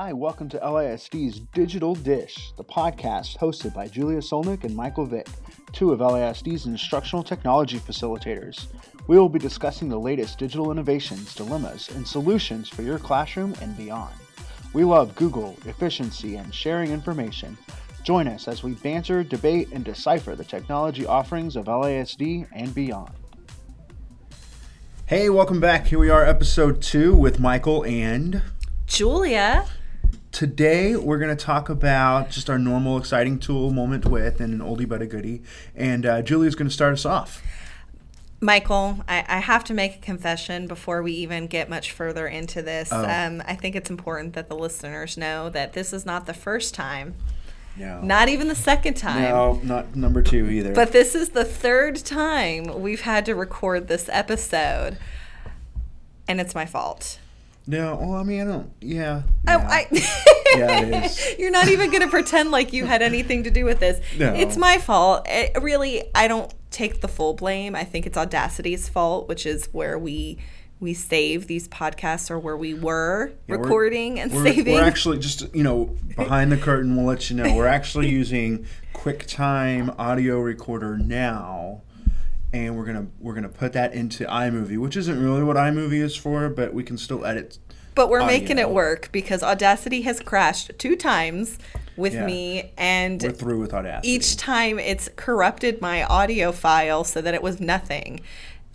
Hi, welcome to LISD's Digital Dish, the podcast hosted by Julia Solnick and Michael Vick, two of LISD's instructional technology facilitators. We will be discussing the latest digital innovations, dilemmas, and solutions for your classroom and beyond. We love Google, efficiency, and sharing information. Join us as we banter, debate, and decipher the technology offerings of LASD and beyond. Hey, welcome back. Here we are, episode two with Michael and Julia. Today, we're going to talk about just our normal exciting tool moment with and an oldie but a goodie. And uh, Julia's going to start us off. Michael, I, I, have to make a confession before we even get much further into this. Oh. Um, I think it's important that the listeners know that this is not the first time. No. Not even the second time. No, not number two either. But this is the third time we've had to record this episode. And it's my fault. No, well, I mean, I don't. Yeah. Oh, yeah. I. yeah, it is. You're not even gonna pretend like you had anything to do with this. No. It's my fault. It, really, I don't take the full blame. I think it's Audacity's fault, which is where we we save these podcasts or where we were yeah, recording we're, and we're, saving. We're actually just you know behind the curtain. We'll let you know we're actually using QuickTime audio recorder now and we're gonna we're gonna put that into iMovie, which isn't really what iMovie is for, but we can still edit. But we're audio. making it work because Audacity has crashed two times with yeah. me, and we're through with Audacity. Each time it's corrupted my audio file so that it was nothing.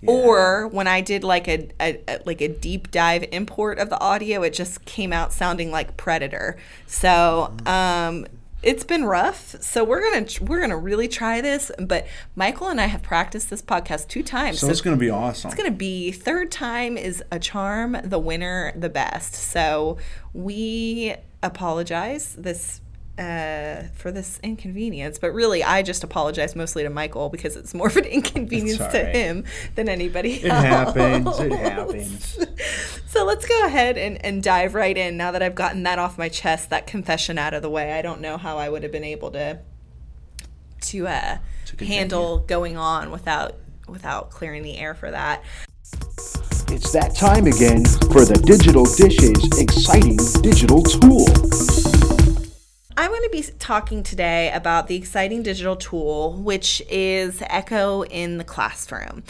Yeah. Or when I did like a, a, a, like a deep dive import of the audio, it just came out sounding like Predator. So um, it's been rough. So we're gonna we're gonna really try this. But Michael and I have practiced this podcast two times. So, so it's gonna be awesome. It's gonna be third time is a charm. The winner, the best. So we apologize. This uh, for this inconvenience. But really, I just apologize mostly to Michael because it's more of an inconvenience to right. him than anybody it else. It happens. It happens. so let's go ahead and, and dive right in. Now that I've gotten that off my chest, that confession out of the way, I don't know how I would have been able to to, uh, to handle going on without without clearing the air for that. It's that time again for the Digital Dishes exciting digital tool. Be talking today about the exciting digital tool, which is Echo in the classroom.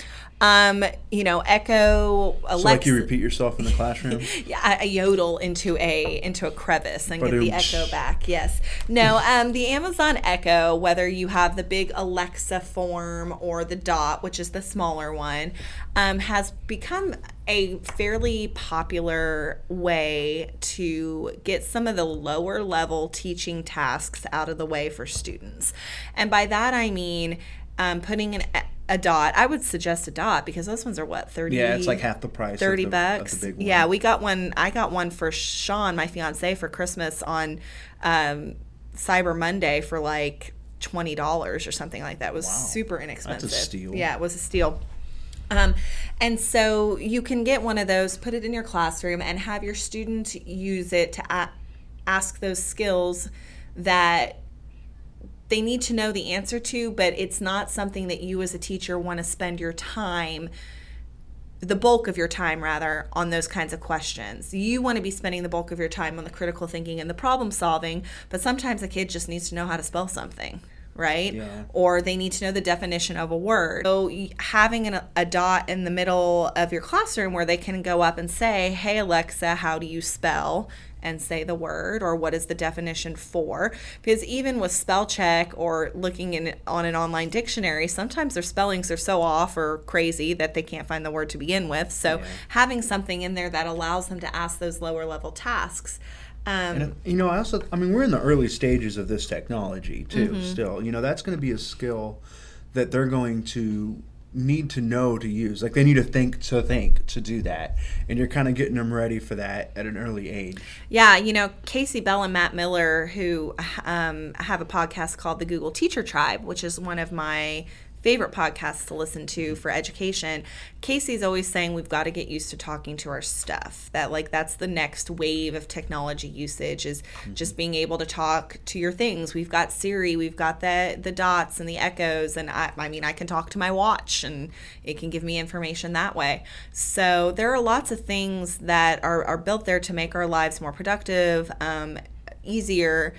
Um, you know, Echo, Alexa. So like you repeat yourself in the classroom. yeah, I, I, yodel into a into a crevice and get the echo back. Yes. No. Um, the Amazon Echo, whether you have the big Alexa form or the Dot, which is the smaller one, um, has become a fairly popular way to get some of the lower level teaching tasks out of the way for students. And by that I mean um, putting an a dot. I would suggest a dot because those ones are what thirty. Yeah, it's like half the price. Thirty the, bucks. Yeah, we got one. I got one for Sean, my fiance, for Christmas on um, Cyber Monday for like twenty dollars or something like that. It was wow. super inexpensive. That's a steal. Yeah, it was a steal. Um, and so you can get one of those, put it in your classroom, and have your student use it to a- ask those skills that they need to know the answer to, but it's not something that you as a teacher want to spend your time the bulk of your time rather on those kinds of questions. You want to be spending the bulk of your time on the critical thinking and the problem solving, but sometimes a kid just needs to know how to spell something, right? Yeah. Or they need to know the definition of a word. So having an, a dot in the middle of your classroom where they can go up and say, "Hey Alexa, how do you spell?" And say the word or what is the definition for because even with spell check or looking in on an online dictionary sometimes their spellings are so off or crazy that they can't find the word to begin with so yeah. having something in there that allows them to ask those lower level tasks um, and, you know, I also, I mean, we're in the early stages of this technology too. Mm-hmm. Still, you know, that's going to be a skill that they're going to need to know to use. Like they need to think to think to do that. And you're kind of getting them ready for that at an early age. Yeah, you know, Kasey Bell and Matt Miller, who um, have a podcast called the Google Teacher Tribe, which is one of my favorite podcasts to listen to for education. Kasey's always saying we've got to get used to talking to our stuff. That like that's the next wave of technology usage is mm-hmm. just being able to talk to your things. We've got Siri, we've got the the dots and the echoes, and I, I mean I can talk to my watch and it can give me information that way. So there are lots of things that are, are built there to make our lives more productive, um, easier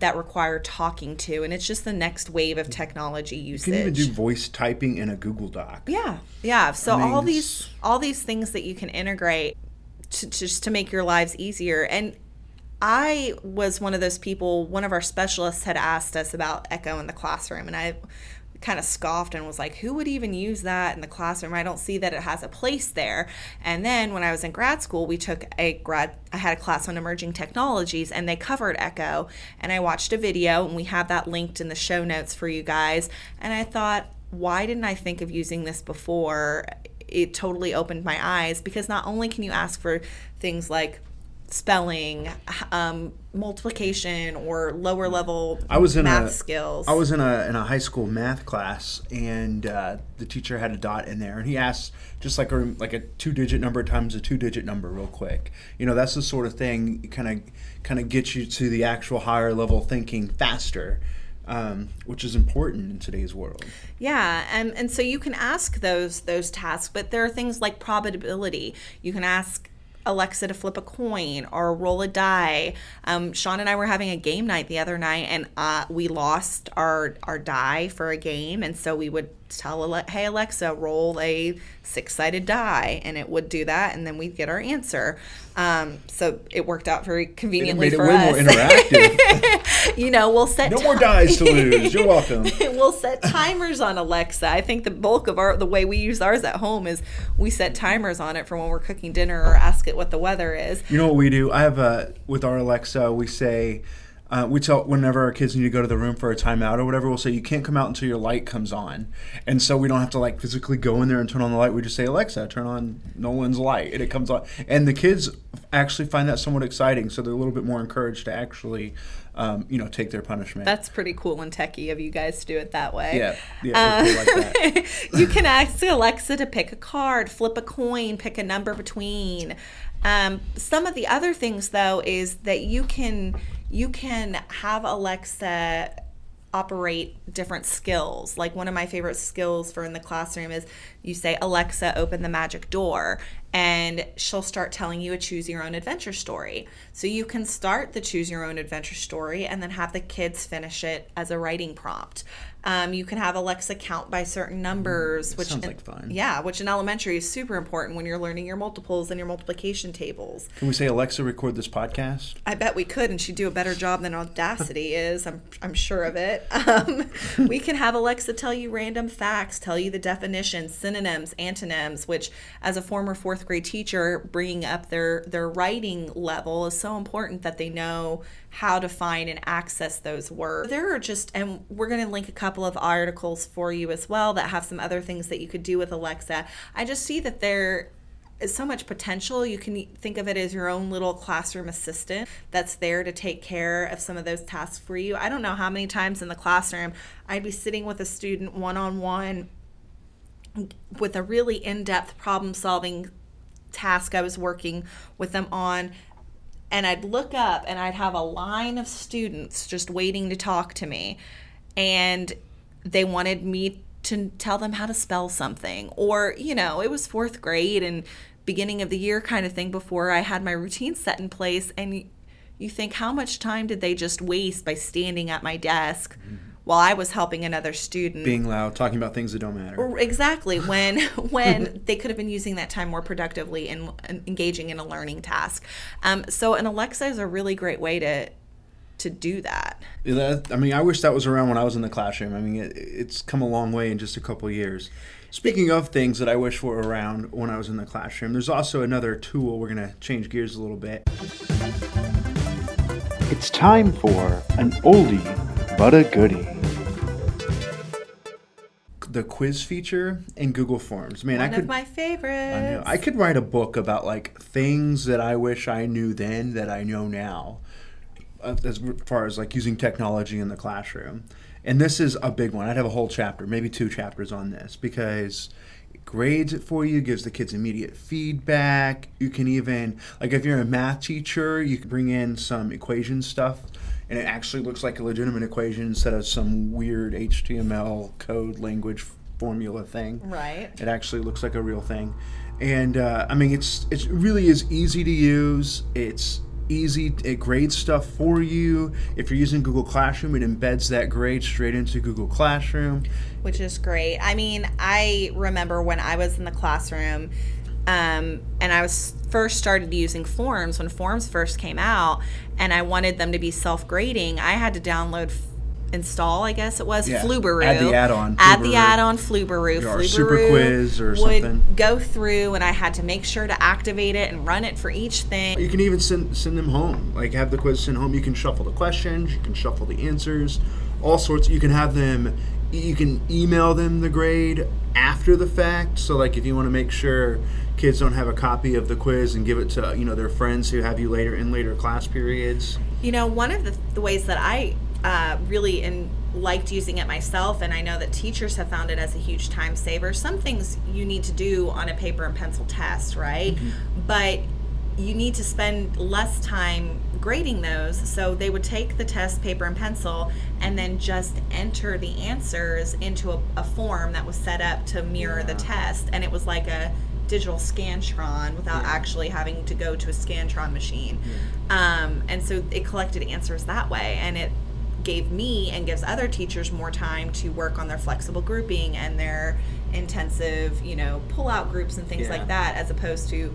that require talking to and it's just the next wave of technology usage. You can even do voice typing in a Google Doc. Yeah. Yeah. So I mean, all these all these things that you can integrate to, just to make your lives easier and I was one of those people one of our specialists had asked us about echo in the classroom and I kind of scoffed and was like, who would even use that in the classroom? I don't see that it has a place there. And then when I was in grad school, we took a grad, I had a class on emerging technologies and they covered Echo. And I watched a video and we have that linked in the show notes for you guys. And I thought, why didn't I think of using this before? It totally opened my eyes because not only can you ask for things like spelling, um, multiplication, or lower level I was in math a, skills. I was in a in a high school math class, and uh, the teacher had a dot in there, and he asked just like a like a two digit number times a two digit number, real quick. You know, that's the sort of thing kind of kind of gets you to the actual higher level thinking faster. Um, which is important in today's world. Yeah, and and so you can ask those those tasks, but there are things like probability. You can ask Alexa to flip a coin or roll a die. Um, Sean and I were having a game night the other night, and uh, we lost our our die for a game, and so we would tell hey alexa roll a six-sided die and it would do that and then we'd get our answer. Um, so it worked out very conveniently it for us more interactive. You know we'll set no more dies to lose. You're welcome. We'll set timers on alexa. I think the bulk of our the way we use ours at home is we set timers on it for when we're cooking dinner or ask it what the weather is. You know what we do? I have a with our alexa we say uh, we tell whenever our kids need to go to the room for a timeout or whatever, we'll say you can't come out until your light comes on, and so we don't have to like physically go in there and turn on the light. We just say Alexa, turn on Nolan's light, and it comes on. And the kids actually find that somewhat exciting, so they're a little bit more encouraged to actually, um, you know, take their punishment. That's pretty cool and techie of you guys to do it that way. Yeah, yeah, uh, cool like you can ask Alexa to pick a card, flip a coin, pick a number between. Um, some of the other things, though, is that you can you can have Alexa operate different skills. Like one of my favorite skills for in the classroom is you say, Alexa, open the magic door, and she'll start telling you a choose your own adventure story. So you can start the choose your own adventure story and then have the kids finish it as a writing prompt. Um, you can have Alexa count by certain numbers, which sounds like fun. Yeah, which in elementary is super important when you're learning your multiples and your multiplication tables. Can we say Alexa record this podcast? I bet we could, and she'd do a better job than Audacity is. I'm I'm sure of it. Um, we can have Alexa tell you random facts, tell you the definitions, synonyms, antonyms. Which, as a former fourth grade teacher, bringing up their their writing level is so important that they know how to find and access those words. There are just, and we're going to link a couple of articles for you as well that have some other things that you could do with Alexa. I just see that there is so much potential. You can think of it as your own little classroom assistant that's there to take care of some of those tasks for you. I don't know how many times in the classroom I'd be sitting with a student one on one with a really in depth problem solving task I was working with them on and I'd look up and I'd have a line of students just waiting to talk to me. And they wanted me to tell them how to spell something. Or, you know, it was fourth grade and beginning of the year kind of thing before I had my routine set in place. And you think, how much time did they just waste by standing at my desk? Mm-hmm while I was helping another student. Being loud, talking about things that don't matter. Exactly. When when they could have been using that time more productively and engaging in a learning task. Um, so an Alexa is a really great way to to do that. that. I mean, I wish that was around when I was in the classroom. I mean, it, it's come a long way in just a couple years. Speaking of things that I wish were around when I was in the classroom, there's also another tool. We're going to change gears a little bit. It's time for an oldie but a goodie. The quiz feature in Google Forms, man, One I could. Of my favorites. I, know, I could write a book about like things that I wish I knew then that I know now, uh, as far as like using technology in the classroom. and this is a big one. I'd have a whole chapter, maybe two chapters on this because it grades it for you, gives the kids immediate feedback. You can even, like, if you're a math teacher, you can bring in some equation stuff and it actually looks like a legitimate equation instead of some weird HTML code language formula thing. Right. It actually looks like a real thing, and uh, I mean it's it really is easy to use. It's easy. It grades stuff for you. If you're using Google Classroom, it embeds that grade straight into Google Classroom. which is great. I mean, I remember when I was in the classroom um, and I was first started using forms when forms first came out, and I wanted them to be self grading. I had to download. Install, I guess it was Yeah, Flubaroo. add the add-on, Add the add-on Flubaroo. Or Flubaroo Super Quiz or would something. go through, and I had to make sure to activate it and run it for each thing. You can even send send them home. Like have the quiz sent home. You can shuffle the questions. You can shuffle the answers. All sorts. You can have them. You can email them the grade after the fact. So like if you want to make sure kids don't have a copy of the quiz and give it to you know their friends who have you later in later class periods. You know, one of the, the ways that I uh, really in, liked using it myself, and I know that teachers have found it as a huge time saver. Some things you need to do on a paper and pencil test, right? But you need to spend less time grading those. So they would take the test paper and pencil and then just enter the answers into a, a form that was set up to mirror the test. And it was like a digital Scantron without Yeah. actually having to go to a Scantron machine. Um, and so it collected answers that way. And it gave me and gives other teachers more time to work on their flexible grouping and their intensive, you know, pull out groups and things Yeah. like that, as opposed to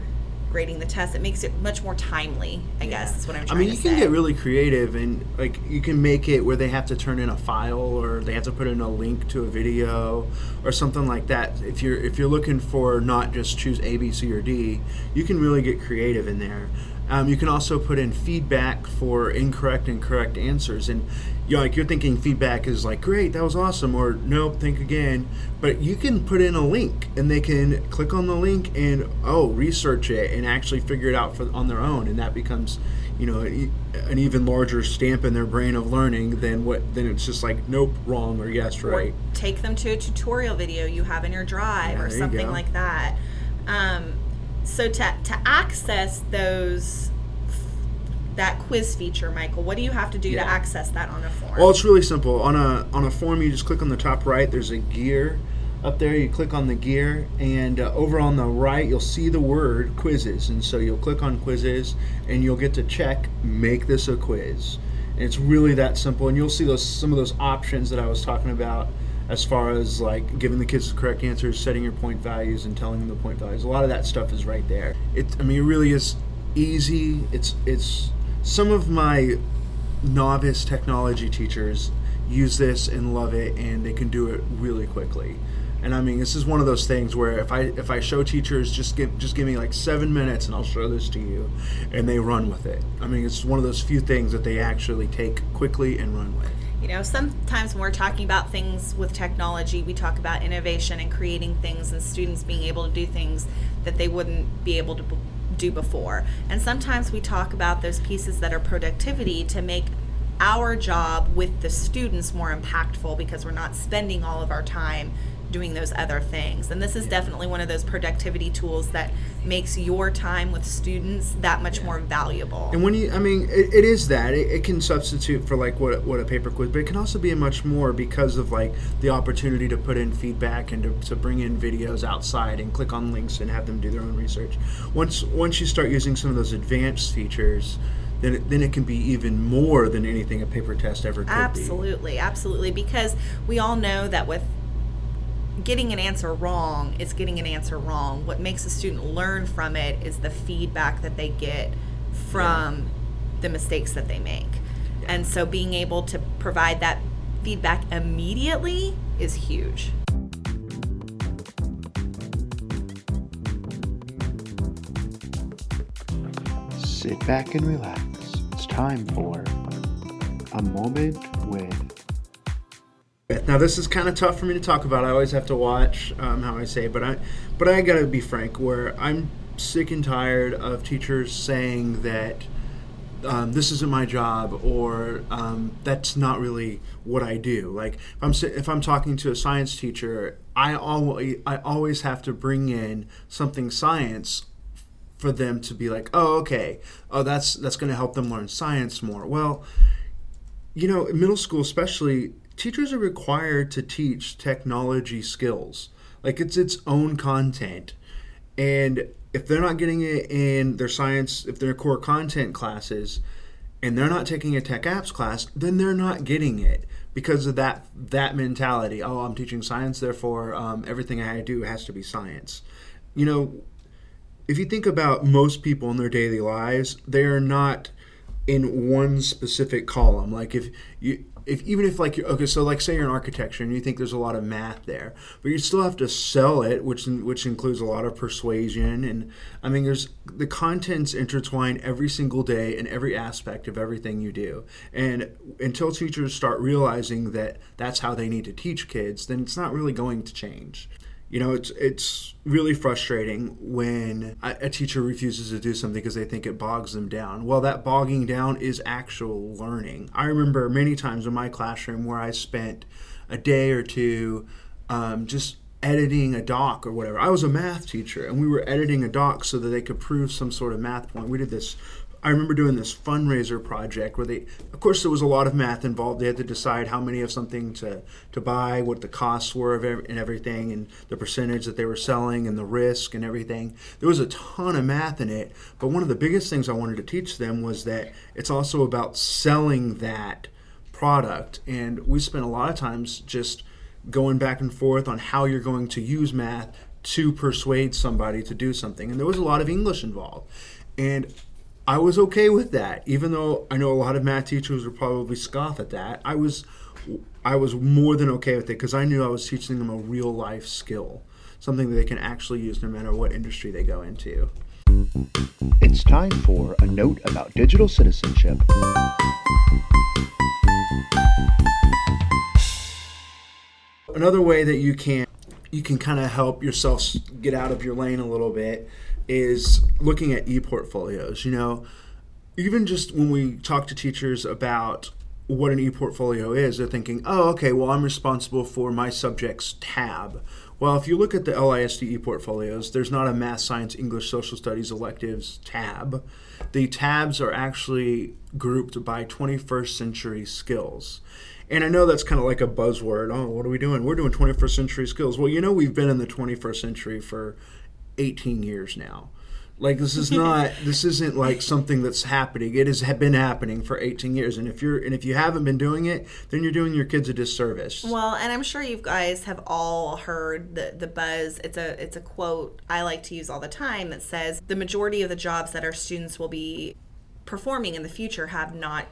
grading the test. It makes it much more timely, I guess, is what I'm trying I mean, you say. can get really creative and like you can make it where they have to turn in a file or they have to put in a link to a video or something like that. If you're if you're looking for not just choose A, B, C, or D, you can really get creative in there. Um, you can also put in feedback for incorrect and correct answers, and you know, like you're thinking feedback is like great, that was awesome, or nope, think again. But you can put in a link, and they can click on the link and oh, research it and actually figure it out for on their own, and that becomes, you know, an, even larger stamp in their brain of learning than what then it's just like nope, wrong, or yes, or right. take them to a tutorial video you have in your drive Yeah, or something like that. Um, so to to access those that quiz feature, Michael, what do you have to do Yeah. to access that on a form? Well, it's really simple. On a on a form, you just click on the top right. There's a gear up there. You click on the gear, and uh, over on the right, you'll see the word quizzes. And so you'll click on quizzes, and you'll get to check make this a quiz. And it's really that simple. And you'll see those some of those options that I was talking about, as far as like giving the kids the correct answers, setting your point values, and telling them the point values. A lot of that stuff is right there. It I mean, it really is easy. It's it's some of my novice technology teachers use this and love it and they can do it really quickly. And i mean this is one of those things where if i if i show teachers just give just give me like seven minutes and i'll show this to you and they run with it. I mean it's one of those few things that they actually take quickly and run with. You know, sometimes when we're talking about things with technology, we talk about innovation and creating things and students being able to do things that they wouldn't be able to do before. And sometimes we talk about those pieces that are productivity to make our job with the students more impactful because we're not spending all of our time doing those other things. And this is definitely one of those productivity tools that makes your time with students that much more valuable. And when you, I mean, it, it is that it, it can substitute for like what what a paper quiz, but it can also be a much more because of like the opportunity to put in feedback and to, to bring in videos outside and click on links and have them do their own research. Once once you start using some of those advanced features, then it, then it can be even more than anything a paper test ever could be. Absolutely, absolutely. Because we all know that with getting an answer wrong, is getting an answer wrong. What makes a student learn from it is the feedback that they get from the mistakes that they make. And so being able to provide that feedback immediately is huge. Sit back and relax. It's time for a moment with Now this is kind of tough for me to talk about. I always have to watch um, how I say, it, but I, but I gotta be frank. Where I'm sick and tired of teachers saying that um, this isn't my job or um, that's not really what I do. Like if I'm if I'm talking to a science teacher, I always I always have to bring in something science for them to be like, oh okay, oh that's that's going to help them learn science more. Well, you know, middle school especially, teachers are required to teach technology skills. Like it's its own content, and if they're not getting it in their science, if their core content classes, and they're not taking a tech apps class, then they're not getting it because of that that mentality. Oh, I'm teaching science, therefore um, everything I do has to be science. You know, if you think about most people in their daily lives, they are not in one specific column. Like if you if even if like okay, so like say you're in architecture and you think there's a lot of math there, but you still have to sell it, which which includes a lot of persuasion and I mean there's the contents intertwine every single day in every aspect of everything you do. And until teachers start realizing that that's how they need to teach kids, then it's not really going to change. You know, it's it's really frustrating when a, a teacher refuses to do something because they think it bogs them down. Well, that bogging down is actual learning. I remember many times in my classroom where I spent a day or two um, just editing a doc or whatever. I was a math teacher and we were editing a doc so that they could prove some sort of math point. We did this I remember doing this fundraiser project where they, of course, there was a lot of math involved. They had to decide how many of something to, to buy, what the costs were of every, and everything, and the percentage that they were selling, and the risk and everything. There was a ton of math in it. But one of the biggest things I wanted to teach them was that it's also about selling that product. And we spent a lot of times just going back and forth on how you're going to use math to persuade somebody to do something. And there was a lot of English involved. And I was okay with that, even though I know a lot of math teachers would probably scoff at that. I was, I was more than okay with it because I knew I was teaching them a real life skill, something that they can actually use no matter what industry they go into. It's time for a note about digital citizenship. Another way that you can you can kind of help yourself get out of your lane a little bit is looking at e-portfolios. You know, even just when we talk to teachers about what an e-portfolio is, they're thinking, "Oh, okay, well, I'm responsible for my subject's tab." Well, if you look at the LISD e-portfolios, there's not a math, science, English, social studies electives tab. The tabs are actually grouped by 21st century skills. And I know that's kind of like a buzzword. Oh, what are we doing? We're doing 21st century skills. Well, you know, we've been in the 21st century for 18 years now. Like this is not this isn't like something that's happening. It has been happening for 18 years and if you're and if you haven't been doing it, then you're doing your kids a disservice. Well, and I'm sure you guys have all heard the the buzz. It's a it's a quote I like to use all the time that says the majority of the jobs that our students will be performing in the future have not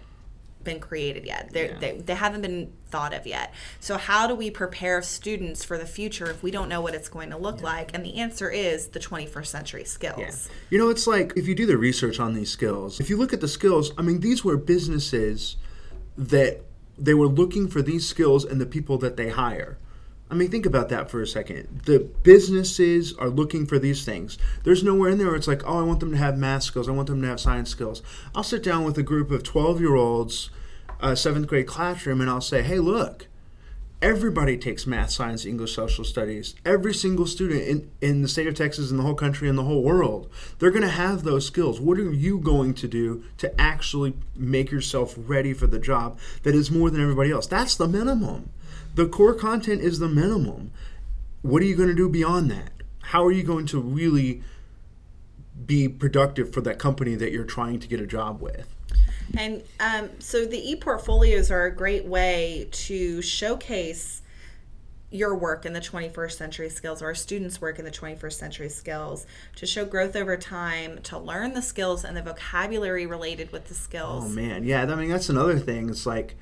been created yet. Yeah. They, they haven't been thought of yet. So, how do we prepare students for the future if we don't know what it's going to look yeah. like? And the answer is the 21st century skills. Yeah. You know, it's like if you do the research on these skills, if you look at the skills, I mean, these were businesses that they were looking for these skills and the people that they hire. I mean, think about that for a second. The businesses are looking for these things. There's nowhere in there where it's like, oh, I want them to have math skills. I want them to have science skills. I'll sit down with a group of 12 year olds a uh, seventh grade classroom and I'll say, hey, look, everybody takes math, science, English, social studies. Every single student in, in the state of Texas, in the whole country, in the whole world, they're going to have those skills. What are you going to do to actually make yourself ready for the job that is more than everybody else? That's the minimum. The core content is the minimum. What are you going to do beyond that? How are you going to really be productive for that company that you're trying to get a job with? And um, so the e-portfolios are a great way to showcase your work in the 21st century skills or students' work in the 21st century skills to show growth over time, to learn the skills and the vocabulary related with the skills. Oh man, yeah. I mean that's another thing. It's like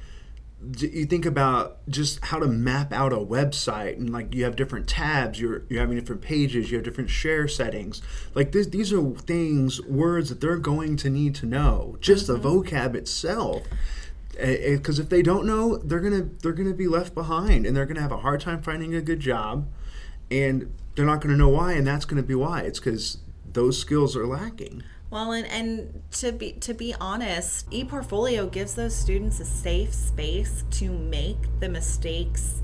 you think about just how to map out a website and like you have different tabs you're you're having different pages you have different share settings. Like this these are things words that they're going to need to know just mm-hmm. the vocab itself. Because if they don't know they're gonna they're gonna be left behind and they're gonna have a hard time finding a good job and they're not gonna know why and that's gonna be why. It's because those skills are lacking Well, and, and to be to be honest, ePortfolio gives those students a safe space to make the mistakes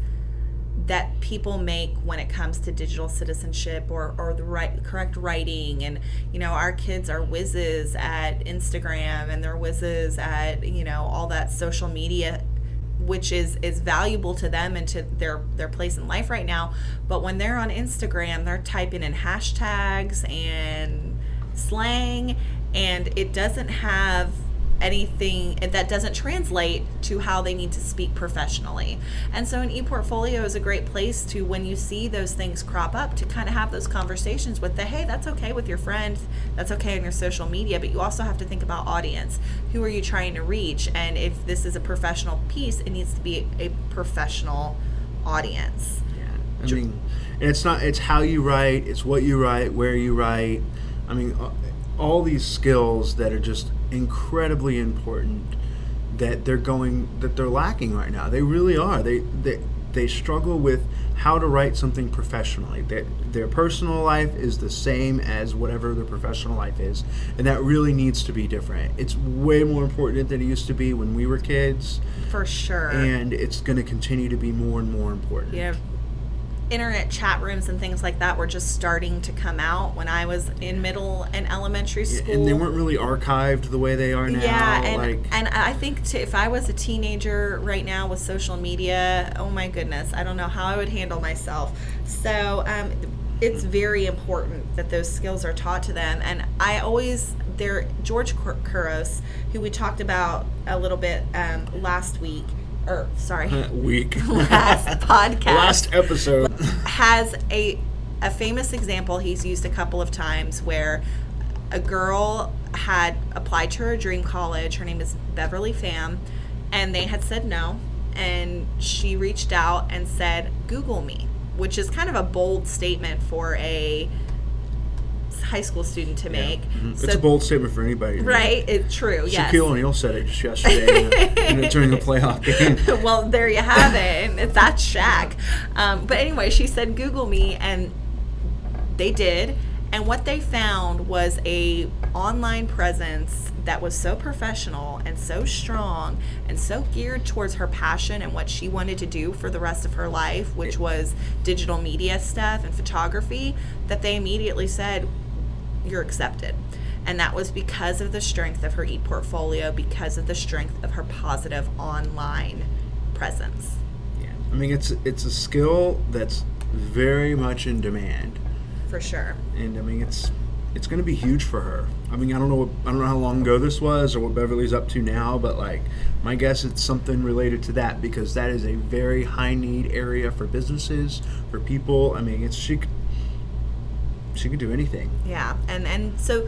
that people make when it comes to digital citizenship or, or the right correct writing. And you know our kids are whizzes at instagram and they're whizzes at you know all that social media which is is valuable to them and to their their place in life right now. But when they're on instagram they're typing in hashtags and slang and it doesn't have anything that doesn't translate to how they need to speak professionally. And so an ePortfolio is a great place to when you see those things crop up to kind of have those conversations with the hey, that's okay with your friend, that's okay on your social media, but you also have to think about audience. Who are you trying to reach? And if this is a professional piece, it needs to be a professional audience. Yeah. I mean, it's not it's how you write, it's what you write, where you write. I mean, uh, all these skills that are just incredibly important that they're going that they're lacking right now. They really are. They they they struggle with how to write something professionally. That their personal life is the same as whatever their professional life is, and that really needs to be different. It's way more important than it used to be when we were kids. For sure. And it's going to continue to be more and more important. Yeah, internet chat rooms and things like that were just starting to come out when I was in middle and elementary school. And they weren't really archived the way they are now. Yeah, and, like, and I think to, if I was a teenager right now with social media, oh my goodness, I don't know how I would handle myself. So um, it's very important that those skills are taught to them. And I always, there, George Couros, who we talked about a little bit um, last week – or sorry, week last podcast, last episode has a a famous example he's used a couple of times where a girl had applied to her dream college. Her name is Beverly Pham, and they had said no. And she reached out and said, "Google me," which is kind of a bold statement for a high school student to make. Yeah. Mm-hmm. So, it's a bold statement for anybody. Right? It's true. Yes. Shaquille O'Neal said it just yesterday during a playoff game. well, there you have it. And that's Shaq. Um, but anyway, she said, "Google me," and they did. And what they found was a online presence that was so professional and so strong and so geared towards her passion and what she wanted to do for the rest of her life, which was digital media stuff and photography, that they immediately said, you're accepted. And that was because of the strength of her e-portfolio, because of the strength of her positive online presence. Yeah. I mean it's it's a skill that's very much in demand. For sure. And I mean it's it's going to be huge for her. I mean, I don't know what, I don't know how long ago this was or what Beverly's up to now, but like my guess it's something related to that because that is a very high need area for businesses, for people. I mean, it's she she could do anything. Yeah, and and so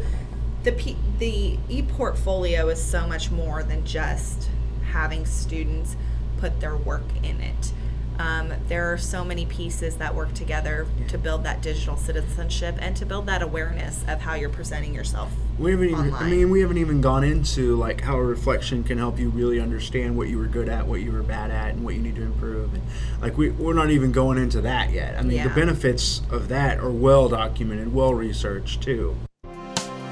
the P, the e-portfolio is so much more than just having students put their work in it. Um, there are so many pieces that work together yeah. to build that digital citizenship and to build that awareness of how you're presenting yourself. We haven't even, I mean, we haven't even gone into like how a reflection can help you really understand what you were good at, what you were bad at, and what you need to improve. And like we, we're not even going into that yet. I mean, yeah. the benefits of that are well documented, well researched too.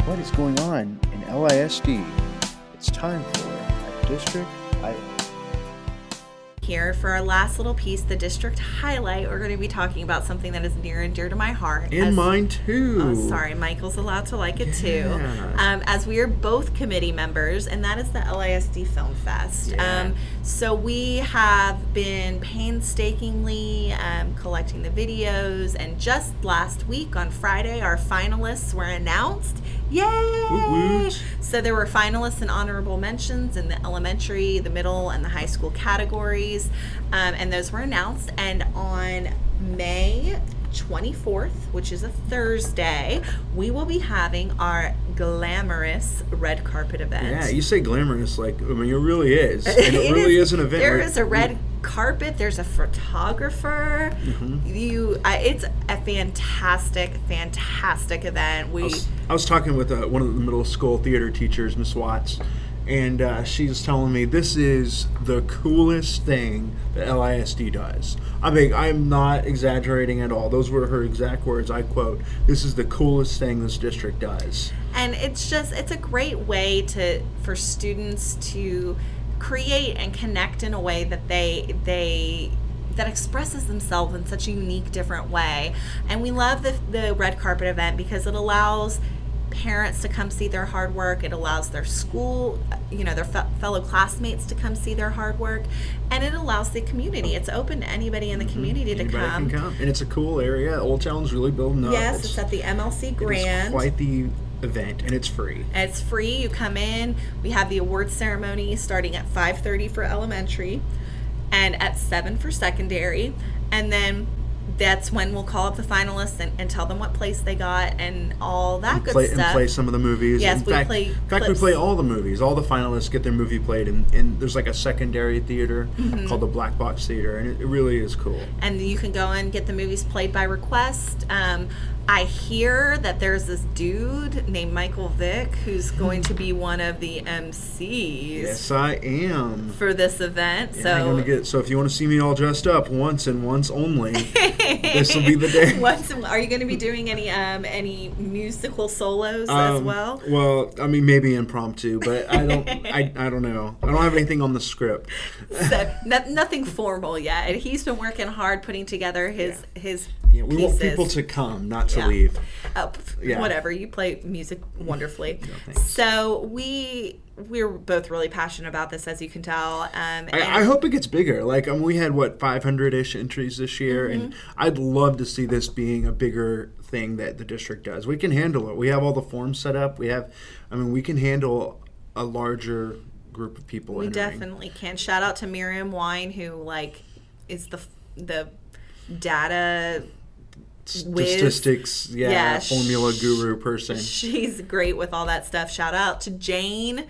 What is going on in LISD? It's time for a district here for our last little piece, the district highlight. We're going to be talking about something that is near and dear to my heart. And as, mine too. Oh, sorry, Michael's allowed to like it yeah. too. Um, as we are both committee members, and that is the LISD Film Fest. Yeah. Um, so we have been painstakingly um, collecting the videos, and just last week on Friday, our finalists were announced. Yay! So there were finalists and honorable mentions in the elementary, the middle, and the high school categories, um, and those were announced. And on May 24th, which is a Thursday, we will be having our glamorous red carpet event. Yeah, you say glamorous, like I mean, it really is, and it, it really is, is, an event. There is a red carpet. There's a photographer. Mm-hmm. You, uh, it's a fantastic, fantastic event. We. I was, I was talking with uh, one of the middle school theater teachers, Miss Watts, and uh, she's telling me this is the coolest thing that LISD does. I mean, I'm not exaggerating at all. Those were her exact words. I quote, "This is the coolest thing this district does." and it's just it's a great way to for students to create and connect in a way that they they that expresses themselves in such a unique different way and we love the, the red carpet event because it allows parents to come see their hard work it allows their school you know their fe- fellow classmates to come see their hard work and it allows the community it's open to anybody in the community to Mm-hmm. Anybody come come, and it's a cool area. Old Town's really building up. yes it's at the mlc grand quite the event, and it's free. It's free. You come in. We have the award ceremony starting at 5:30 for elementary, and at seven for secondary, and then that's when we'll call up the finalists and, and tell them what place they got and all that good play, stuff. and play some of the movies. Yes, in we fact, play in fact, we play all the movies. All the finalists get their movie played, and, and there's like a secondary theater Mm-hmm. called the Black Box Theater, and it, it really is cool. and you can go and get the movies played by request. Um, I hear that there's this dude named Michael Vick who's going to be one of the MCs Yes, I am. for this event. Yeah, so I'm gonna get. So if you want to see me all dressed up once and once only, this will be the day. What's, are you going to be doing any um, any musical solos as Um, well? Well, I mean, maybe impromptu, but I don't. I, I don't know. I don't have anything on the script. So, no, nothing formal yet. He's been working hard putting together his his Yeah, we want people to come, not to Yeah. leave. Oh, Yeah. whatever. You play music wonderfully. thanks. so we we're both really passionate about this, as you can tell. Um, I, I hope it gets bigger. Like, um, we had what 500 ish entries this year, and Mm-hmm. I'd love to see this being a bigger thing that the district does. We can handle it. We have all the forms set up. We have, I mean, we can handle a larger group of people. we entering. definitely can. Shout out to Miriam Wine, who like is the the data whiz. statistics, yeah, Yeah, formula guru person. She's great with all that stuff. Shout out to Jane.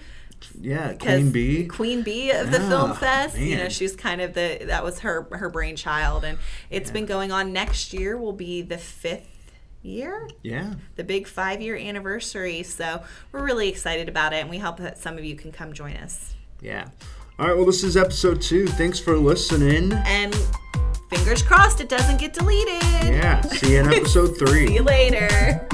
Yeah, Queen Bee. Queen Bee of the Yeah, Film Fest. You know, she's kind of the that was her her brainchild, and it's been going on. Next year will be the fifth year, Yeah, the big five year anniversary. So we're really excited about it, and we hope that some of you can come join us. yeah. All right, well, this is episode two. Thanks for listening. And fingers crossed it doesn't get deleted. Yeah, see you in episode three. See you later.